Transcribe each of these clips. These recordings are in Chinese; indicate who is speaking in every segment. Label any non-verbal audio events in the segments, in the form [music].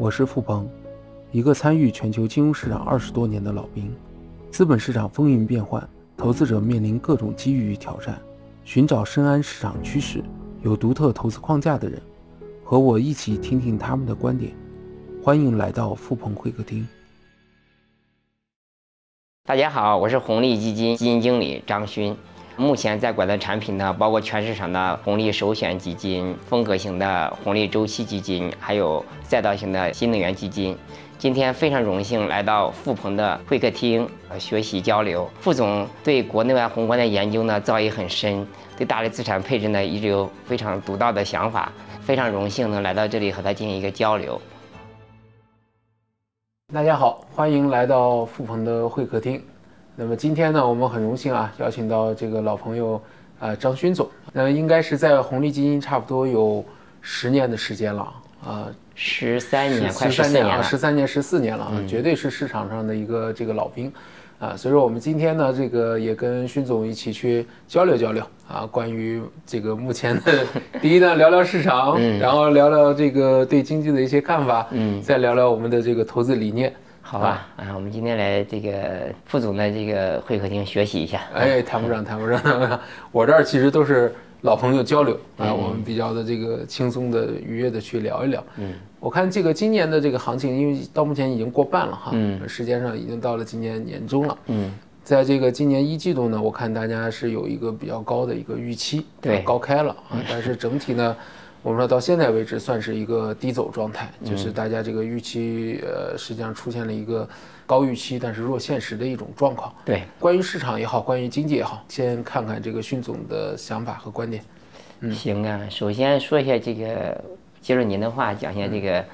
Speaker 1: 我是付鹏，一个参与全球金融市场二十多年的老兵。资本市场风云变幻，投资者面临各种机遇与挑战，寻找深谙市场趋势、有独特投资框架的人，和我一起听听他们的观点。欢迎来到付鹏会客厅。
Speaker 2: 大家好，我是红利基金基金经理张勋。目前在管的产品呢，包括全市场的红利首选基金、风格型的红利周期基金，还有赛道型的新能源基金。今天非常荣幸来到富鹏的会客厅，学习交流。副总对国内外宏观的研究呢，造诣很深，对大类资产配置呢，一直有非常独到的想法。非常荣幸能来到这里和他进行一个交流。
Speaker 1: 大家好，欢迎来到富鹏的会客厅。那么今天呢，我们很荣幸啊，邀请到这个老朋友，啊张勋总。那应该是在红利基金差不多有十年的时间了啊，
Speaker 2: 十三年，快
Speaker 1: 十三年
Speaker 2: 了，
Speaker 1: 十三年十四年了啊，绝对是市场上的一个这个老兵啊。所以说我们今天呢，这个也跟勋总一起去交流交流啊，关于这个目前的，第一呢聊聊市场，然后聊聊这个对经济的一些看法，嗯，再聊聊我们的这个投资理念。
Speaker 2: 好吧，啊，我们今天来这个副总的这个会客厅学习一下。
Speaker 1: 哎，谈不上，谈不上。[laughs] 我这儿其实都是老朋友交流啊，我们比较的这个轻松的、愉悦的去聊一聊。嗯，我看这个今年的这个行情，因为到目前已经过半了哈，嗯，时间上已经到了今年年中了。嗯，在这个今年一季度呢，我看大家是有一个比较高的一个预期，
Speaker 2: 对，
Speaker 1: 高开了啊，但是整体呢。我们说到现在为止，算是一个低走状态，就是大家这个预期，呃，实际上出现了一个高预期但是弱现实的一种状况。
Speaker 2: 对，
Speaker 1: 关于市场也好，关于经济也好，先看看这个训总的想法和观点。
Speaker 2: 嗯，行啊，首先说一下这个，接着您的话讲一下这个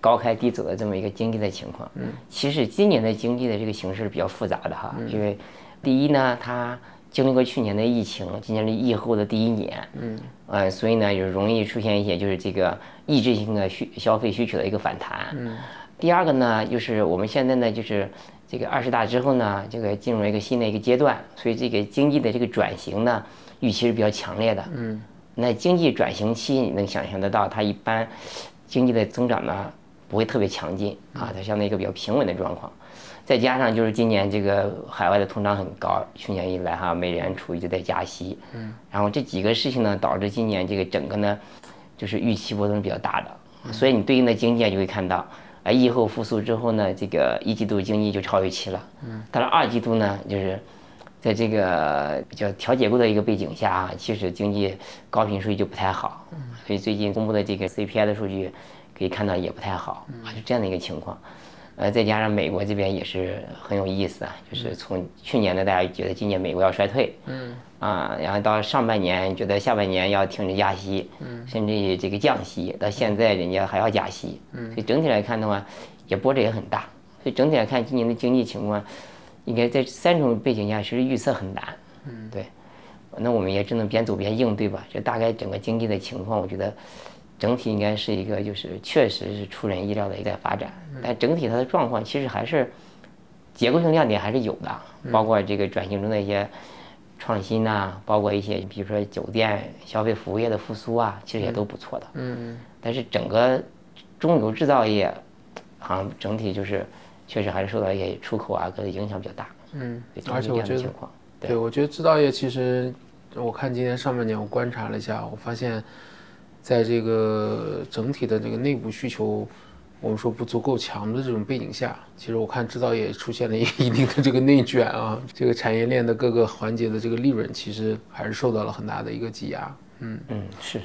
Speaker 2: 高开低走的这么一个经济的情况。嗯，其实今年的经济的这个形势比较复杂的哈，因为第一呢，它。经历过去年的疫情，今年是疫后的第一年，嗯，呃，所以呢，就容易出现一些就是这个抑制性的需消费需求的一个反弹。嗯，第二个呢，就是我们现在呢，就是这个二十大之后呢，这个进入了一个新的一个阶段，所以这个经济的这个转型呢，预期是比较强烈的。嗯，那经济转型期你能想象得到，它一般经济的增长呢不会特别强劲啊，它相当于一个比较平稳的状况。再加上就是今年这个海外的通胀很高，去年以来哈美联储一直在加息，嗯，然后这几个事情呢导致今年这个整个呢就是预期波动比较大的，所以你对应的经济就会看到，啊疫后复苏之后呢，这个一季度经济就超预期了，嗯，到了二季度呢，就是在这个比较调结构的一个背景下啊，其实经济高频数据就不太好，嗯，所以最近公布的这个 CPI 的数据可以看到也不太好，啊，是这样的一个情况。呃，再加上美国这边也是很有意思啊，就是从去年呢，大家觉得今年美国要衰退，嗯，啊，然后到上半年觉得下半年要停止加息，嗯，甚至于这个降息，到现在人家还要加息，嗯，所以整体来看的话，也波折也很大，所以整体来看今年的经济情况，应该在三种背景下其实预测很难，嗯，对，那我们也只能边走边应对吧，这大概整个经济的情况，我觉得。整体应该是一个，就是确实是出人意料的一个发展，但整体它的状况其实还是结构性亮点还是有的，包括这个转型中的一些创新呐，包括一些比如说酒店消费服务业的复苏啊，其实也都不错的。嗯但是整个中游制造业好像整体就是确实还是受到一些出口啊各个影响比较大。嗯。
Speaker 1: 而且我觉得，对，我觉得制造业其实，我看今年上半年我观察了一下，我发现。在这个整体的这个内部需求，我们说不足够强的这种背景下，其实我看制造业出现了一一定的这个内卷啊，这个产业链的各个环节的这个利润其实还是受到了很大的一个挤压。
Speaker 2: 嗯嗯，是，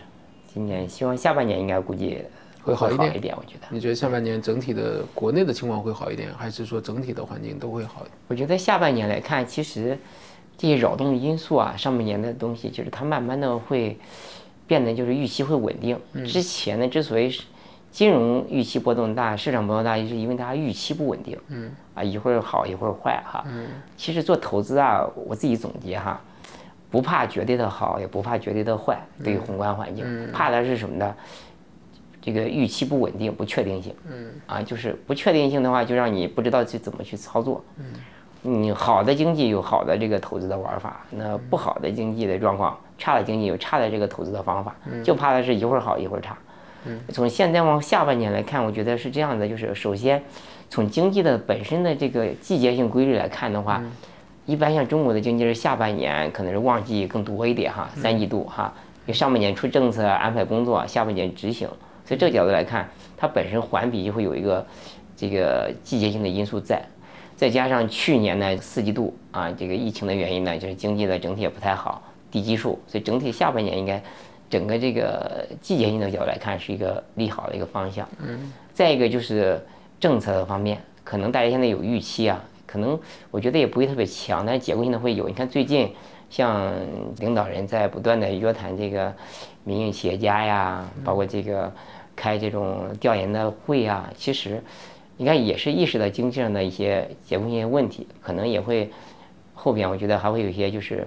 Speaker 2: 今年希望下半年应该估计
Speaker 1: 会好
Speaker 2: 一
Speaker 1: 点一点，
Speaker 2: 我觉得。
Speaker 1: 你觉得下半年整体的国内的情况会好一点，还是说整体的环境都会好一点？
Speaker 2: 我觉得下半年来看，其实这些扰动因素啊，上半年的东西，就是它慢慢的会。变得就是预期会稳定。之前呢，之所以金融预期波动大，市场波动大，就是因为大家预期不稳定。嗯，啊，一会儿好一会儿坏哈。嗯，其实做投资啊，我自己总结哈，不怕绝对的好，也不怕绝对的坏。对于宏观环境，怕的是什么呢？这个预期不稳定、不确定性。嗯，啊，就是不确定性的话，就让你不知道去怎么去操作。嗯。你好的经济有好的这个投资的玩法，那不好的经济的状况，差的经济有差的这个投资的方法，就怕的是一会儿好一会儿差，从现在往下半年来看，我觉得是这样的，就是首先从经济的本身的这个季节性规律来看的话，一般像中国的经济是下半年可能是旺季更多一点哈，三季度哈，因为上半年出政策安排工作，下半年执行，所以这个角度来看，它本身环比就会有一个这个季节性的因素在。再加上去年呢四季度啊，这个疫情的原因呢，就是经济的整体也不太好，低基数，所以整体下半年应该整个这个季节性的角度来看是一个利好的一个方向。嗯。再一个就是政策方面，可能大家现在有预期啊，可能我觉得也不会特别强，但是结构性的会有。你看最近像领导人在不断的约谈这个民营企业家呀，包括这个开这种调研的会啊，其实。你看，也是意识到经济上的一些结构性问题，可能也会后边我觉得还会有一些就是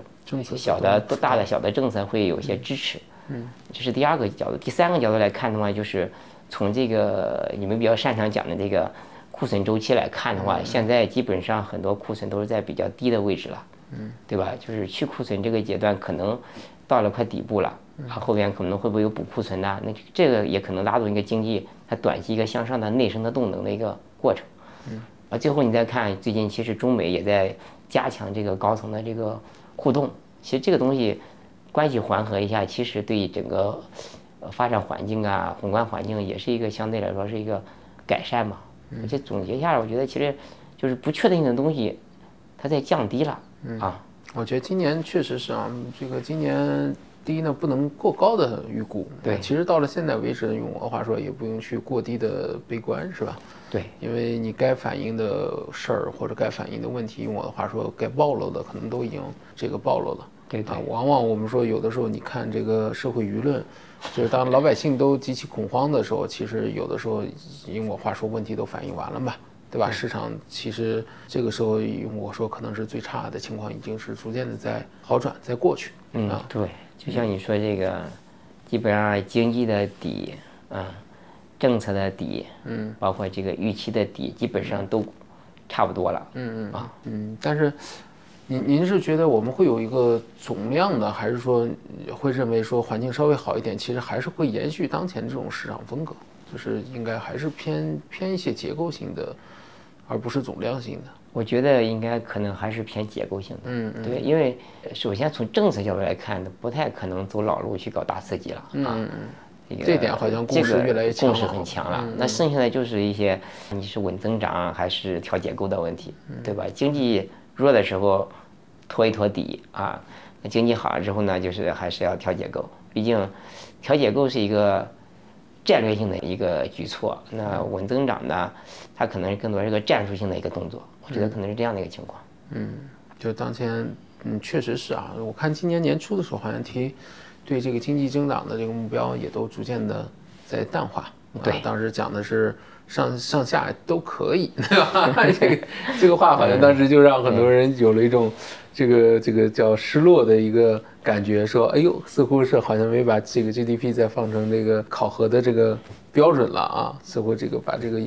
Speaker 2: 小的、大的、小的政策会有一些支持。嗯，这是第二个角度。第三个角度来看的话，就是从这个你们比较擅长讲的这个库存周期来看的话，现在基本上很多库存都是在比较低的位置了。嗯，对吧？就是去库存这个阶段可能到了快底部了，啊，后边可能会不会有补库存呢？那这个也可能拉动一个经济。它短期一个向上的内生的动能的一个过程，嗯，啊，最后你再看最近其实中美也在加强这个高层的这个互动，其实这个东西关系缓和一下，其实对整个发展环境啊、宏观环境也是一个相对来说是一个改善嘛。而且总结下来，我觉得其实就是不确定性的东西它在降低了啊。
Speaker 1: 我觉得今年确实是啊，这个今年。第一呢，不能过高的预估。
Speaker 2: 对，
Speaker 1: 其实到了现在为止，用我的话说，也不用去过低的悲观，是吧？
Speaker 2: 对，
Speaker 1: 因为你该反映的事儿或者该反映的问题，用我的话说，该暴露的可能都已经这个暴露了。
Speaker 2: 对
Speaker 1: 啊，往往我们说有的时候，你看这个社会舆论，就是当老百姓都极其恐慌的时候，其实有的时候用我话说，问题都反映完了嘛，对吧？市场其实这个时候用我说，可能是最差的情况已经是逐渐的在好转，在过去。
Speaker 2: 嗯，对。就像你说这个，基本上经济的底啊，政策的底，嗯，包括这个预期的底，基本上都差不多了。
Speaker 1: 嗯嗯啊嗯，但是您您是觉得我们会有一个总量的，还是说会认为说环境稍微好一点，其实还是会延续当前这种市场风格，就是应该还是偏偏一些结构性的，而不是总量性的。
Speaker 2: 我觉得应该可能还是偏结构性的，
Speaker 1: 嗯
Speaker 2: 对，因为首先从政策角度来看，不太可能走老路去搞大刺激了
Speaker 1: 啊。嗯这点好像共识越来越
Speaker 2: 强，共识很强了。那剩下的就是一些你是稳增长还是调结构的问题，对吧？经济弱的时候拖一拖底啊，那经济好了之后呢，就是还是要调结构，毕竟调结构是一个。战略性的一个举措，那稳增长呢？它可能更多是个战术性的一个动作，我觉得可能是这样的一个情况。
Speaker 1: 嗯，就当前，嗯，确实是啊。我看今年年初的时候，好像提对这个经济增长的这个目标也都逐渐的在淡化。
Speaker 2: 对，
Speaker 1: 当时讲的是上上下都可以，对吧？[laughs] 这个这个话好像当时就让很多人有了一种这个这个叫失落的一个。感觉说，哎呦，似乎是好像没把这个 GDP 再放成这个考核的这个标准了啊，似乎这个把这个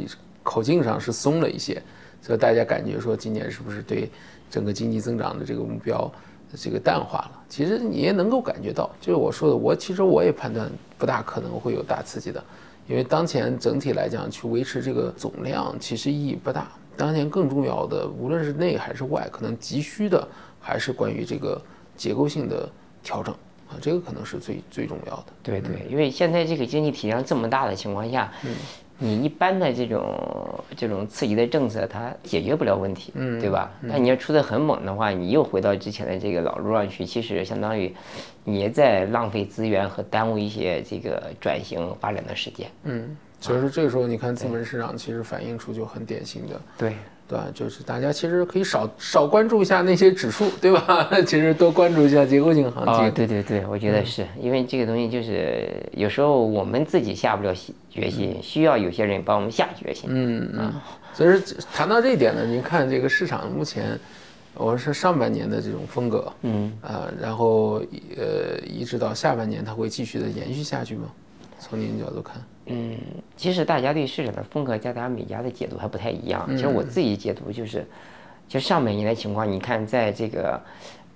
Speaker 1: 口径上是松了一些，所以大家感觉说今年是不是对整个经济增长的这个目标这个淡化了？其实你也能够感觉到，就是我说的，我其实我也判断不大可能会有大刺激的，因为当前整体来讲去维持这个总量其实意义不大，当前更重要的无论是内还是外，可能急需的还是关于这个结构性的。调整啊，这个可能是最最重要的。
Speaker 2: 对对，因为现在这个经济体量这么大的情况下，你一般的这种这种刺激的政策，它解决不了问题，嗯，对吧？但你要出的很猛的话，你又回到之前的这个老路上去，其实相当于你在浪费资源和耽误一些这个转型发展的时间。
Speaker 1: 嗯，所以说这个时候你看资本市场其实反映出就很典型的。
Speaker 2: 对。
Speaker 1: 对吧？就是大家其实可以少少关注一下那些指数，对吧？[laughs] 其实多关注一下结构性行情。
Speaker 2: 对对对，我觉得是因为这个东西就是有时候我们自己下不了决心，需要有些人帮我们下决心。
Speaker 1: 嗯嗯。所以说谈到这一点呢，您看这个市场目前，我是上半年的这种风格，嗯啊，然后呃一直到下半年，它会继续的延续下去吗？从您角度看？
Speaker 2: 嗯，其实大家对市场的风格，加大家每家的解读还不太一样。其实我自己解读就是，就上半年的情况，你看在这个，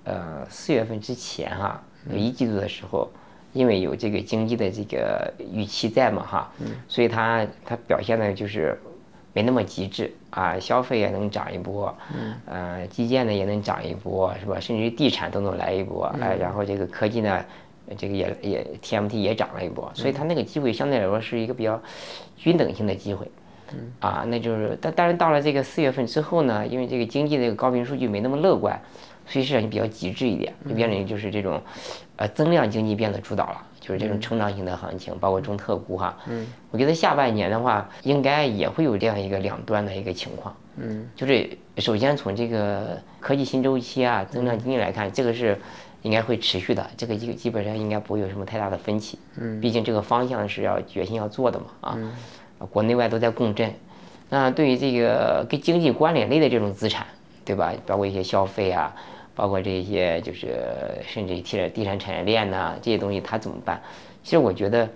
Speaker 2: 呃四月份之前哈，一季度的时候，因为有这个经济的这个预期在嘛哈，所以它它表现的就是没那么极致啊，消费也能涨一波，呃，基建呢也能涨一波，是吧？甚至于地产都能来一波，哎，然后这个科技呢，这个也也 TMT 也涨了一波，所以它那个机会相对来说是一个比较均等性的机会，嗯啊，那就是但但是到了这个四月份之后呢，因为这个经济这个高频数据没那么乐观。所以市场就比较极致一点，就变成就是这种，呃，增量经济变得主导了，就是这种成长型的行情，包括中特估哈。嗯，我觉得下半年的话，应该也会有这样一个两端的一个情况。嗯，就是首先从这个科技新周期啊，增量经济来看，这个是应该会持续的，这个基基本上应该不会有什么太大的分歧。嗯，毕竟这个方向是要决心要做的嘛啊，国内外都在共振。那对于这个跟经济关联类的这种资产，对吧？包括一些消费啊。包括这些，就是甚至提了地产产业链呐，这些东西它怎么办？其实我觉得，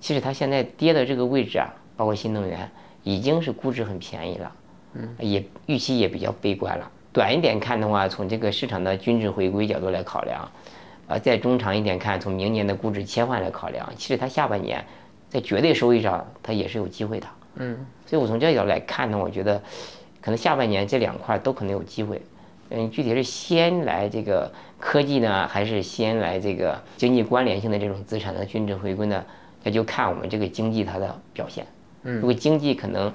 Speaker 2: 其实它现在跌的这个位置啊，包括新能源，已经是估值很便宜了，嗯，也预期也比较悲观了。短一点看的话，从这个市场的均值回归角度来考量，呃，再中长一点看，从明年的估值切换来考量，其实它下半年在绝对收益上它也是有机会的，嗯，所以我从这个角度来看呢，我觉得可能下半年这两块都可能有机会。嗯，具体是先来这个科技呢，还是先来这个经济关联性的这种资产的均值回归呢？那就看我们这个经济它的表现。嗯，如果经济可能，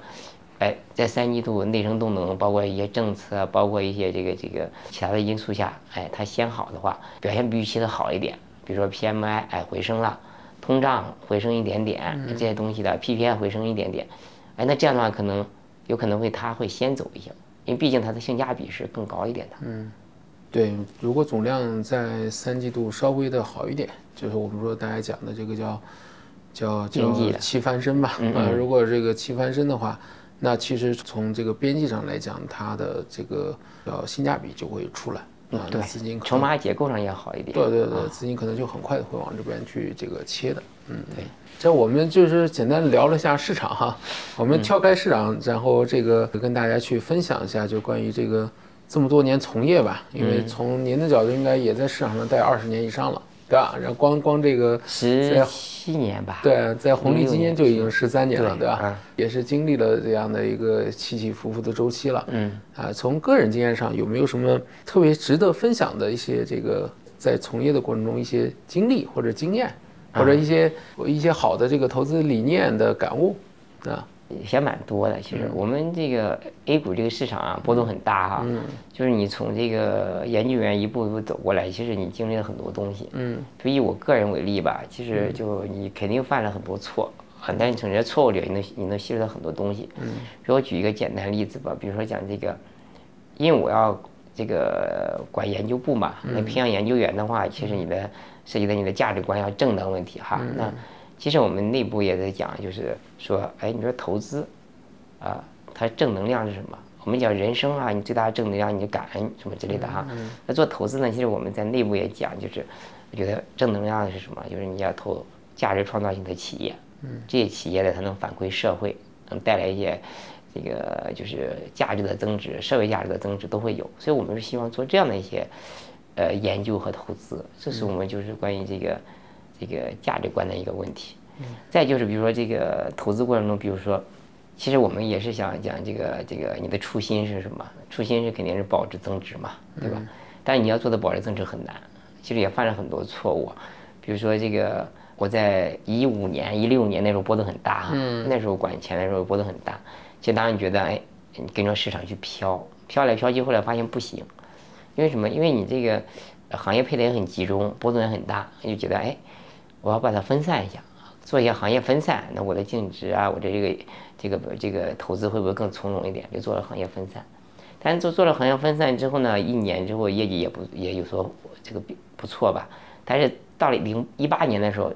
Speaker 2: 哎，在三季度内生动能，包括一些政策，包括一些这个这个其他的因素下，哎，它先好的话，表现比预期的好一点。比如说 PMI 哎回升了，通胀回升一点点，这些东西的 PPI 回升一点点，哎，那这样的话可能有可能会它会先走一些。因为毕竟它的性价比是更高一点的。
Speaker 1: 嗯，对，如果总量在三季度稍微的好一点，就是我们说大家讲的这个叫叫叫七翻身吧。啊，如果这个七翻身的话，那其实从这个边际上来讲，它的这个呃性价比就会出来。
Speaker 2: 啊，对，资金筹码结构上也好一点。
Speaker 1: 对对对，资金可能就很快会往这边去这个切的。嗯，对。这我们就是简单聊了一下市场哈，我们跳开市场，然后这个跟大家去分享一下，就关于这个这么多年从业吧，因为从您的角度应该也在市场上待二十年以上了，对吧？然后光光这个
Speaker 2: 十七年吧，
Speaker 1: 对，在红利基金就已经十三年了，对吧？也是经历了这样的一个起起伏伏的周期了。嗯，啊，从个人经验上有没有什么特别值得分享的一些这个在从业的过程中一些经历或者经验？或者一些一些好的这个投资理念的感悟，啊，
Speaker 2: 也蛮多的。其实我们这个 A 股这个市场啊，波动很大哈。嗯。就是你从这个研究员一步一步走过来，其实你经历了很多东西。嗯。就以我个人为例吧，其实就你肯定犯了很多错，很但你从这些错误里，你能你能吸收到很多东西。嗯。给我举一个简单例子吧，比如说讲这个，因为我要这个管研究部嘛，那培养研究员的话，其实你的。涉及到你的价值观要正当问题哈，那其实我们内部也在讲，就是说，哎，你说投资，啊，它正能量是什么？我们讲人生啊，你最大的正能量，你就感恩什么之类的哈。那做投资呢，其实我们在内部也讲，就是我觉得正能量是什么？就是你要投价值创造性的企业，这些企业呢，它能反馈社会，能带来一些这个就是价值的增值，社会价值的增值都会有。所以我们是希望做这样的一些。呃，研究和投资，这是我们就是关于这个这个价值观的一个问题。再就是比如说这个投资过程中，比如说，其实我们也是想讲这个这个你的初心是什么？初心是肯定是保值增值嘛，对吧？但是你要做的保值增值很难，其实也犯了很多错误。比如说这个我在一五年、一六年那时候波动很大哈，那时候管钱的时候波动很大。其实当时觉得哎，跟着市场去飘，飘来飘去，后来发现不行。因为什么？因为你这个行业配的也很集中，波动也很大，就觉得哎，我要把它分散一下，做一些行业分散，那我的净值啊，我的这个这个这个投资会不会更从容一点？就做了行业分散。但是做做了行业分散之后呢，一年之后业绩也不也有所这个不错吧？但是到了零一八年的时候，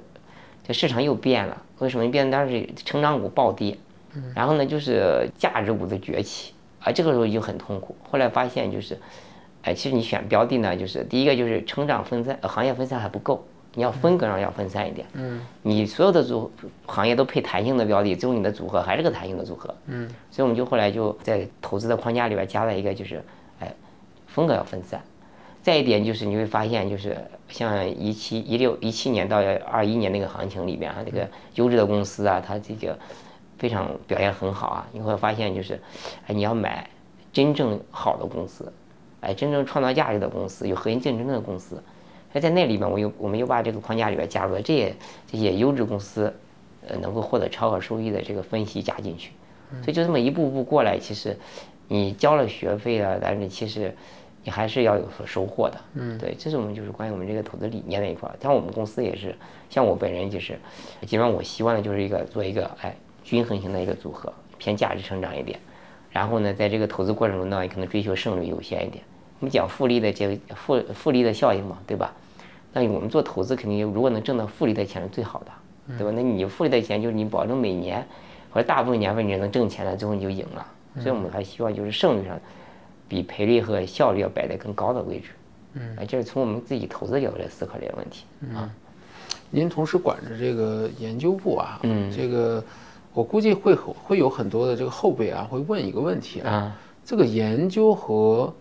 Speaker 2: 这市场又变了。为什么变？当时成长股暴跌，然后呢就是价值股的崛起啊，这个时候就很痛苦。后来发现就是。哎，其实你选标的呢，就是第一个就是成长分散，呃行业分散还不够，你要风格上要分散一点。嗯，你所有的组行业都配弹性的标的，最后你的组合还是个弹性的组合。嗯，所以我们就后来就在投资的框架里边加了一个，就是哎，风格要分散。再一点就是你会发现，就是像一七一六一七年到二一年那个行情里边啊，这个优质的公司啊，它这个非常表现很好啊。你会发现就是，哎，你要买真正好的公司，哎，真正创造价值的公司，有核心竞争的公司。那在那里面，我又我们又把这个框架里边加入了这些这些优质公司，呃，能够获得超额收益的这个分析加进去。所以就这么一步步过来，其实你交了学费啊，但是其实你还是要有所收获的。嗯，对，这是我们就是关于我们这个投资理念那一块。像我们公司也是，像我本人就是，基本上我希望的就是一个做一个哎均衡型的一个组合，偏价值成长一点。然后呢，在这个投资过程中呢，也可能追求胜率优先一点。我们讲复利的这个复复利的效应嘛，对吧？那我们做投资肯定如果能挣到复利的钱是最好的，对吧？那你复利的钱就是你保证每年。或者大部分年份你能挣钱了，最后你就赢了。所以我们还希望就是胜率上，比赔率和效率要摆在更高的位置。嗯，哎，这是从我们自己投资角度来思考这个问题啊。
Speaker 1: 您同时管着这个研究部啊，嗯，这个我估计会会有很多的这个后辈啊会问一个问题啊，这个研究和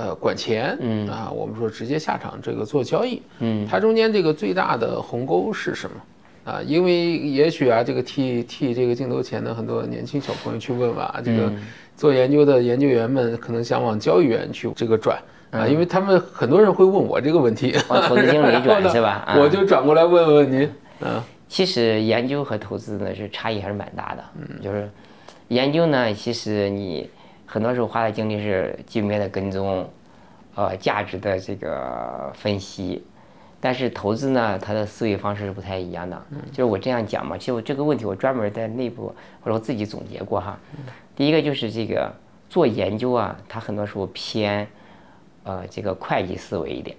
Speaker 1: 呃管钱，嗯啊，我们说直接下场这个做交易，嗯，它中间这个最大的鸿沟是什么？啊，因为也许啊，这个替替这个镜头前的很多年轻小朋友去问吧啊，这个做研究的研究员们可能想往交易员去这个转啊，因为他们很多人会问我这个问题，
Speaker 2: 往投资经理转 [laughs] 是吧？
Speaker 1: 我就转过来问问您。
Speaker 2: 嗯，其实研究和投资呢是差异还是蛮大的。嗯，就是研究呢，其实你很多时候花的精力是基本面的跟踪，呃，价值的这个分析。但是投资呢，它的思维方式是不太一样的。就是我这样讲嘛，其实我这个问题我专门在内部或者我自己总结过哈。第一个就是这个做研究啊，它很多时候偏呃这个会计思维一点，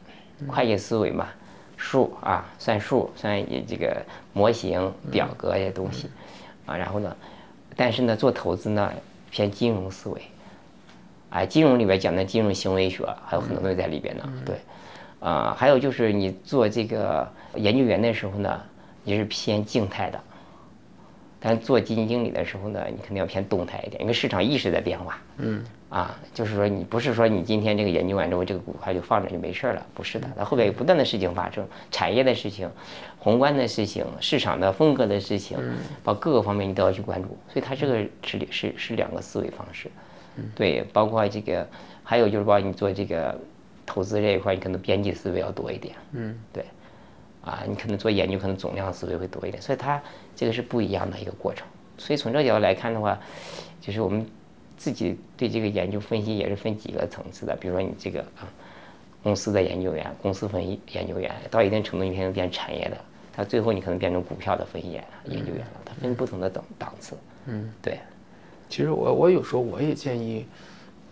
Speaker 2: 会计思维嘛，数啊，算数，算这个模型、表格这些东西啊。然后呢，但是呢，做投资呢偏金融思维，哎，金融里边讲的金融行为学还有很多东西在里边呢，对。啊，还有就是你做这个研究员的时候呢，你是偏静态的；但做基金经理的时候呢，你肯定要偏动态一点，因为市场意识在变化。嗯。啊，就是说你不是说你今天这个研究完之后，这个股票就放着就没事了，不是的，它后边有不断的事情发生，产业的事情、宏观的事情、市场的风格的事情，包括各个方面你都要去关注。所以它这个是是是两个思维方式。嗯。对，包括这个，还有就是包括你做这个。投资这一块，你可能编辑思维要多一点，嗯，对，啊，你可能做研究，可能总量思维会多一点，所以它这个是不一样的一个过程。所以从这个角度来看的话，就是我们自己对这个研究分析也是分几个层次的。比如说你这个啊，公司的研究员，公司分析研究员，到一定程度你可能变产业的，它最后你可能变成股票的分析研研究员了，它分不同的等档次。嗯，对。
Speaker 1: 其实我我有时候我也建议。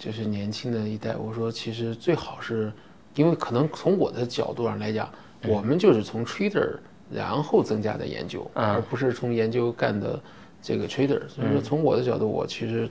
Speaker 1: 就是年轻的一代，我说其实最好是，因为可能从我的角度上来讲，我们就是从 trader 然后增加的研究，而不是从研究干的这个 trader。所以说从我的角度，我其实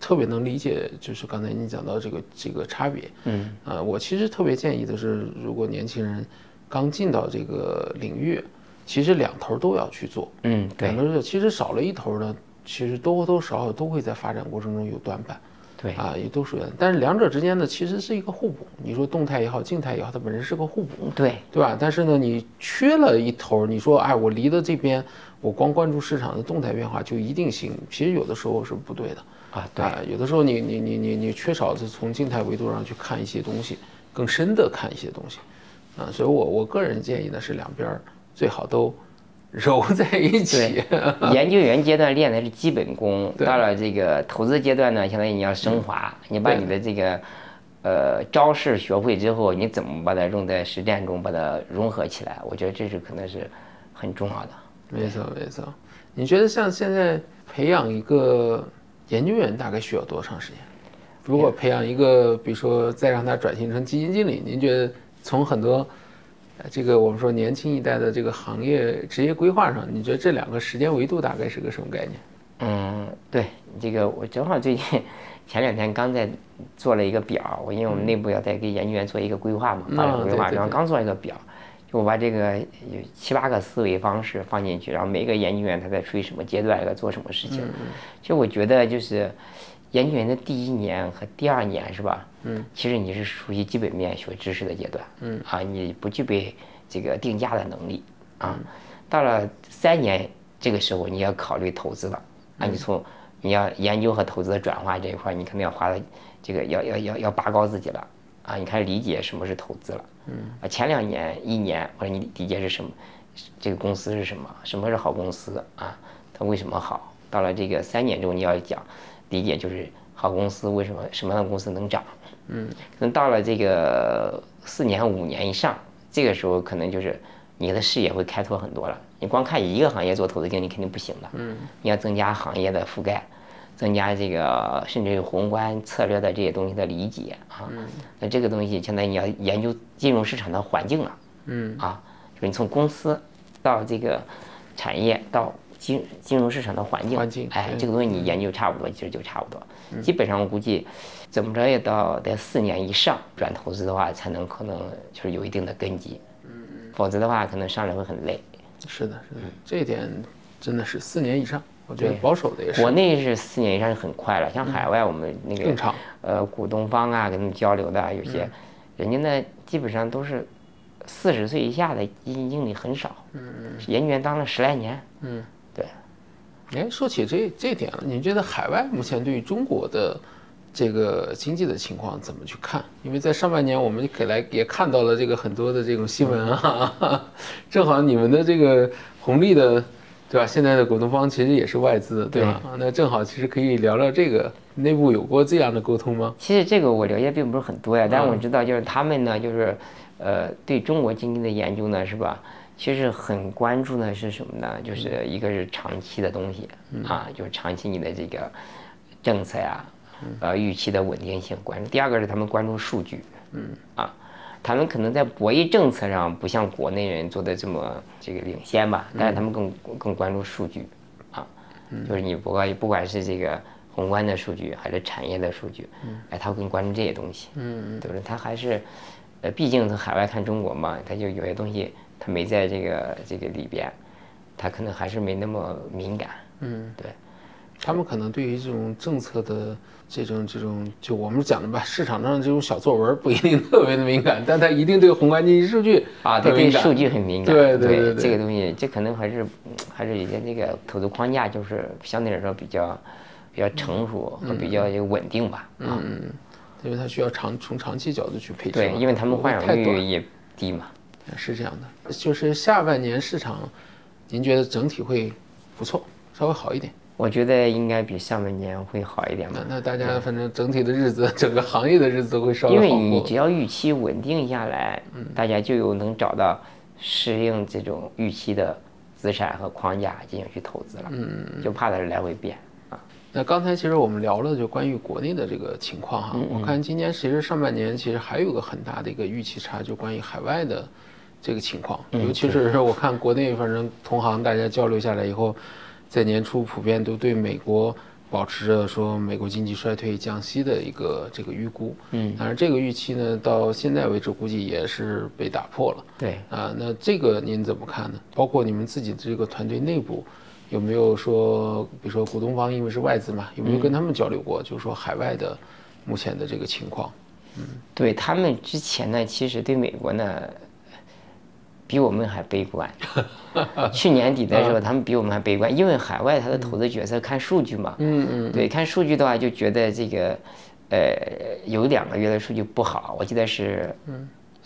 Speaker 1: 特别能理解，就是刚才你讲到这个这个差别。嗯，啊，我其实特别建议的是，如果年轻人刚进到这个领域，其实两头都要去做。
Speaker 2: 嗯，对。
Speaker 1: 两头其实少了一头呢，其实多多少少都会在发展过程中有短板。
Speaker 2: 对
Speaker 1: 啊，也都是有，但是两者之间呢，其实是一个互补。你说动态也好，静态也好，它本身是个互补，
Speaker 2: 对
Speaker 1: 对吧？但是呢，你缺了一头，你说哎，我离的这边，我光关注市场的动态变化就一定行？其实有的时候是不对的
Speaker 2: 啊。对，
Speaker 1: 有的时候你你你你你缺少是从静态维度上去看一些东西，更深的看一些东西，啊，所以我我个人建议呢是两边最好都。揉在一起。
Speaker 2: 研究员阶段练的是基本功，[laughs] 到了这个投资阶段呢，相当于你要升华，你把你的这个呃招式学会之后，你怎么把它用在实践中，把它融合起来？我觉得这是可能是很重要的。
Speaker 1: 没错，没错。你觉得像现在培养一个研究员大概需要多长时间？如果培养一个，比如说再让他转型成基金经理，您觉得从很多？这个我们说年轻一代的这个行业职业规划上，你觉得这两个时间维度大概是个什么概念？
Speaker 2: 嗯，对，这个我正好最近前两天刚在做了一个表，我因为我们内部要在给研究员做一个规划嘛，发展规划，然后刚做一个表，就我把这个有七八个思维方式放进去，然后每个研究员他在处于什么阶段，要做什么事情。就我觉得就是研究员的第一年和第二年是吧？嗯，其实你是属于基本面学知识的阶段，嗯啊，你不具备这个定价的能力啊。到了三年这个时候，你要考虑投资了啊。你从你要研究和投资的转化这一块，你肯定要花的这个要要要要拔高自己了啊。你开始理解什么是投资了，嗯啊。前两年一年或者你理解是什么，这个公司是什么，什么是好公司啊？它为什么好？到了这个三年之后，你要讲理解就是好公司为什么什么样的公司能涨。嗯，可能到了这个四年五年以上，这个时候可能就是你的视野会开拓很多了。你光看一个行业做投资经理肯定不行的。嗯，你要增加行业的覆盖，增加这个甚至宏观策略的这些东西的理解啊。嗯，那这个东西现在你要研究金融市场的环境了。嗯，啊，就是你从公司到这个产业到金金融市场的环境，
Speaker 1: 环境，
Speaker 2: 哎，这个东西你研究差不多，其实就差不多。基本上我估计。怎么着也到得四年以上转投资的话，才能可能就是有一定的根基，否则的话可能上来会很累。
Speaker 1: 是的，是的，这一点真的是四年以上，我觉得保守的也是。
Speaker 2: 国内是四年以上是很快了，像海外我们那个呃，股东方啊，跟他们交流的有些，人家呢基本上都是四十岁以下的基金经理很少，嗯嗯，研究员当了十来年，嗯，对。
Speaker 1: 哎，说起这这点了，你觉得海外目前对于中国的？这个经济的情况怎么去看？因为在上半年我们给来也看到了这个很多的这种新闻啊，[laughs] 正好你们的这个红利的，对吧？现在的股东方其实也是外资，对吧？那正好其实可以聊聊这个内部有过这样的沟通吗？
Speaker 2: 其实这个我了解并不是很多呀，但是我知道就是他们呢，就是呃对中国经济的研究呢，是吧？其实很关注的是什么呢？就是一个是长期的东西啊，就是长期你的这个政策呀。呃，预期的稳定性关注。第二个是他们关注数据，嗯啊，他们可能在博弈政策上不像国内人做的这么这个领先吧，但是他们更更关注数据，啊，就是你不管不管是这个宏观的数据还是产业的数据，哎，他更关注这些东西，嗯嗯，对不对？他还是，呃，毕竟从海外看中国嘛，他就有些东西他没在这个这个里边，他可能还是没那么敏感，嗯，对。
Speaker 1: 他们可能对于这种政策的这种这种，就我们讲的吧，市场上这种小作文不一定特别的敏感，但他一定对宏观经济数据
Speaker 2: 啊，对数据很敏感。
Speaker 1: 对对对，
Speaker 2: 这个东西，这可能还是还是有些这个投资框架，就是相对来说比较比较成熟和比较稳定吧。
Speaker 1: 嗯嗯，因为它需要长从长期角度去配置。
Speaker 2: 对，因为他们换手率也低嘛。
Speaker 1: 是这样的，就是下半年市场，您觉得整体会不错，稍微好一点。
Speaker 2: 我觉得应该比上半年会好一点吧。
Speaker 1: 那大家反正整体的日子，整个行业的日子都会稍微
Speaker 2: 好因为你只要预期稳定下来，大家就有能找到适应这种预期的资产和框架进行去投资了。嗯就怕它是来回变啊。
Speaker 1: 那刚才其实我们聊了就关于国内的这个情况哈，我看今年其实上半年其实还有个很大的一个预期差，就关于海外的这个情况，尤其是我看国内反正同行大家交流下来以后。在年初普遍都对美国保持着说美国经济衰退、降息的一个这个预估，嗯，当然这个预期呢，到现在为止估计也是被打破了。
Speaker 2: 对
Speaker 1: 啊，那这个您怎么看呢？包括你们自己的这个团队内部有没有说，比如说股东方因为是外资嘛，有没有跟他们交流过？就是说海外的目前的这个情况。
Speaker 2: 嗯，对他们之前呢，其实对美国呢。比我们还悲观。去年底的时候，他们比我们还悲观，因为海外他的投资决策看数据嘛。嗯嗯。对，看数据的话，就觉得这个，呃，有两个月的数据不好，我记得是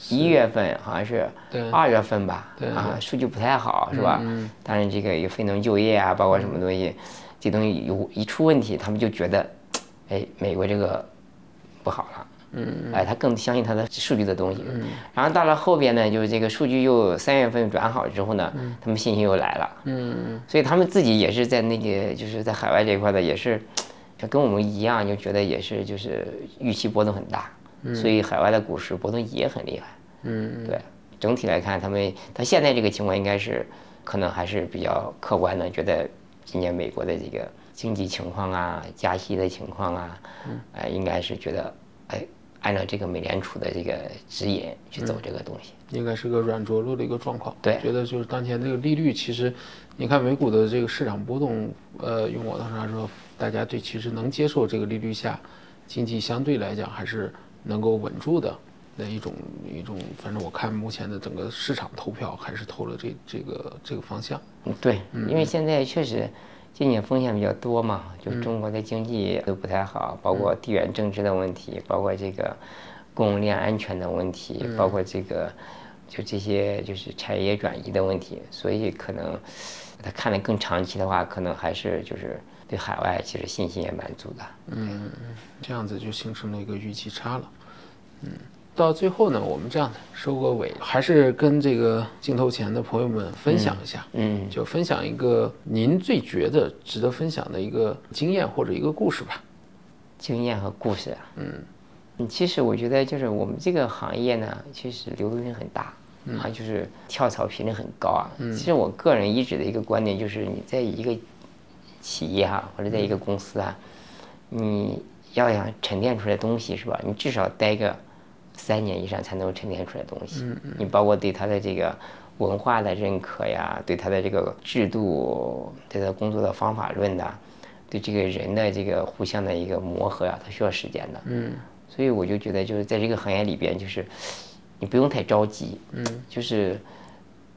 Speaker 2: 一月份，好像是二月份吧。啊，数据不太好，是吧？嗯。当然，这个有非农就业啊，包括什么东西，这东西有一出问题，他们就觉得，哎，美国这个不好了。嗯，哎，他更相信他的数据的东西。嗯，然后到了后边呢，就是这个数据又三月份转好之后呢，他们信心又来了。嗯所以他们自己也是在那个就是在海外这一块的，也是，跟我们一样，就觉得也是就是预期波动很大。嗯。所以海外的股市波动也很厉害。嗯对，整体来看，他们他现在这个情况应该是，可能还是比较客观的，觉得今年美国的这个经济情况啊、加息的情况啊，哎，应该是觉得，哎。按照这个美联储的这个指引去走这个东西。
Speaker 1: 应该是个软着陆的一个状况。
Speaker 2: 对，
Speaker 1: 觉得就是当前这个利率，其实你看美股的这个市场波动，呃，用我的话说，大家对其实能接受这个利率下，经济相对来讲还是能够稳住的那一种一种。反正我看目前的整个市场投票还是投了这这个这个方向。
Speaker 2: 嗯，对，因为现在确实今年风险比较多嘛，就是中国的经济都不太好，包括地缘政治的问题，包括这个。供应链安全的问题，包括这个，就这些就是产业转移的问题，所以可能他看的更长期的话，可能还是就是对海外其实信心也蛮足的。
Speaker 1: 嗯，这样子就形成了一个预期差了。嗯，到最后呢，我们这样的收个尾，还是跟这个镜头前的朋友们分享一下。嗯，就分享一个您最觉得值得分享的一个经验或者一个故事吧。
Speaker 2: 经验和故事啊。嗯。嗯，其实我觉得就是我们这个行业呢，其实流动性很大，啊，就是跳槽频率很高啊。其实我个人一直的一个观点就是，你在一个企业哈，或者在一个公司啊，你要想沉淀出来东西是吧？你至少待个三年以上才能沉淀出来东西。你包括对他的这个文化的认可呀，对他的这个制度，对他工作的方法论呐，对这个人的这个互相的一个磨合呀，他需要时间的。嗯。所以我就觉得，就是在这个行业里边，就是你不用太着急，嗯，就是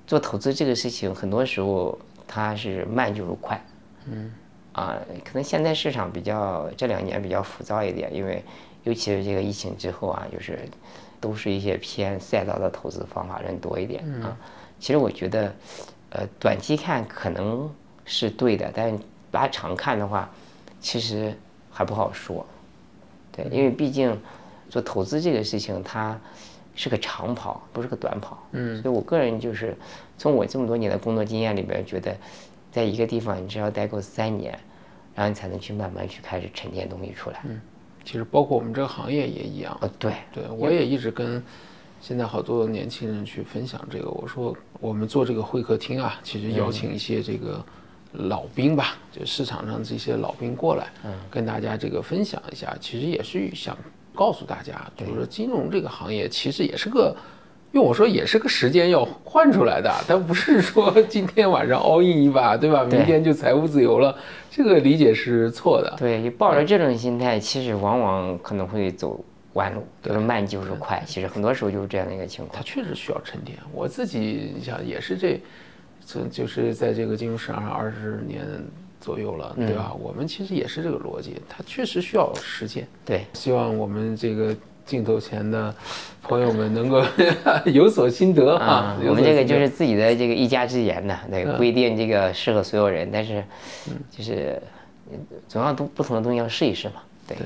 Speaker 2: 做投资这个事情，很多时候它是慢就是快，嗯，啊，可能现在市场比较这两年比较浮躁一点，因为尤其是这个疫情之后啊，就是都是一些偏赛道的投资方法人多一点啊。其实我觉得，呃，短期看可能是对的，但拉长看的话，其实还不好说。对，因为毕竟做投资这个事情，它是个长跑，不是个短跑。嗯，所以我个人就是从我这么多年的工作经验里边，觉得在一个地方，你只要待够三年，然后你才能去慢慢去开始沉淀东西出来。
Speaker 1: 嗯，其实包括我们这个行业也一样。
Speaker 2: 呃，对，
Speaker 1: 对我也一直跟现在好多年轻人去分享这个，我说我们做这个会客厅啊，其实邀请一些这个。老兵吧，就市场上这些老兵过来，嗯，跟大家这个分享一下，其实也是想告诉大家，就是说金融这个行业其实也是个，用我说也是个时间要换出来的，[laughs] 它不是说今天晚上 all in 一把，对吧？明天就财务自由了，这个理解是错的。
Speaker 2: 对你抱着这种心态，其实往往可能会走弯路，就是慢就是快，其实很多时候就是这样的一个情况。
Speaker 1: 它确实需要沉淀，我自己想也是这。这就是在这个金融市场上二十年左右了，对吧？我们其实也是这个逻辑，它确实需要时间。
Speaker 2: 对，
Speaker 1: 希望我们这个镜头前的朋友们能够 [laughs] 有所心得啊。
Speaker 2: 我们这个就是自己的这个一家之言呢，那个不一定这个适合所有人，但是就是总要都不同的东西要试一试嘛。对，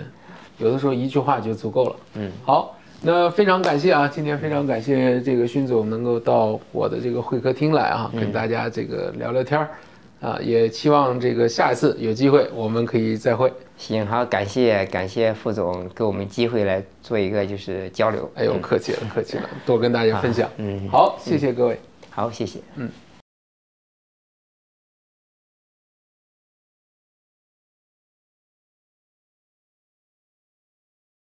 Speaker 1: 有的时候一句话就足够了。嗯，好。那非常感谢啊，今天非常感谢这个勋总能够到我的这个会客厅来啊，跟大家这个聊聊天儿，啊，也期望这个下一次有机会我们可以再会。
Speaker 2: 行，好，感谢感谢副总给我们机会来做一个就是交流。
Speaker 1: 哎呦，客气了，客气了，多跟大家分享。嗯，好，谢谢各位。
Speaker 2: 好，谢谢。嗯。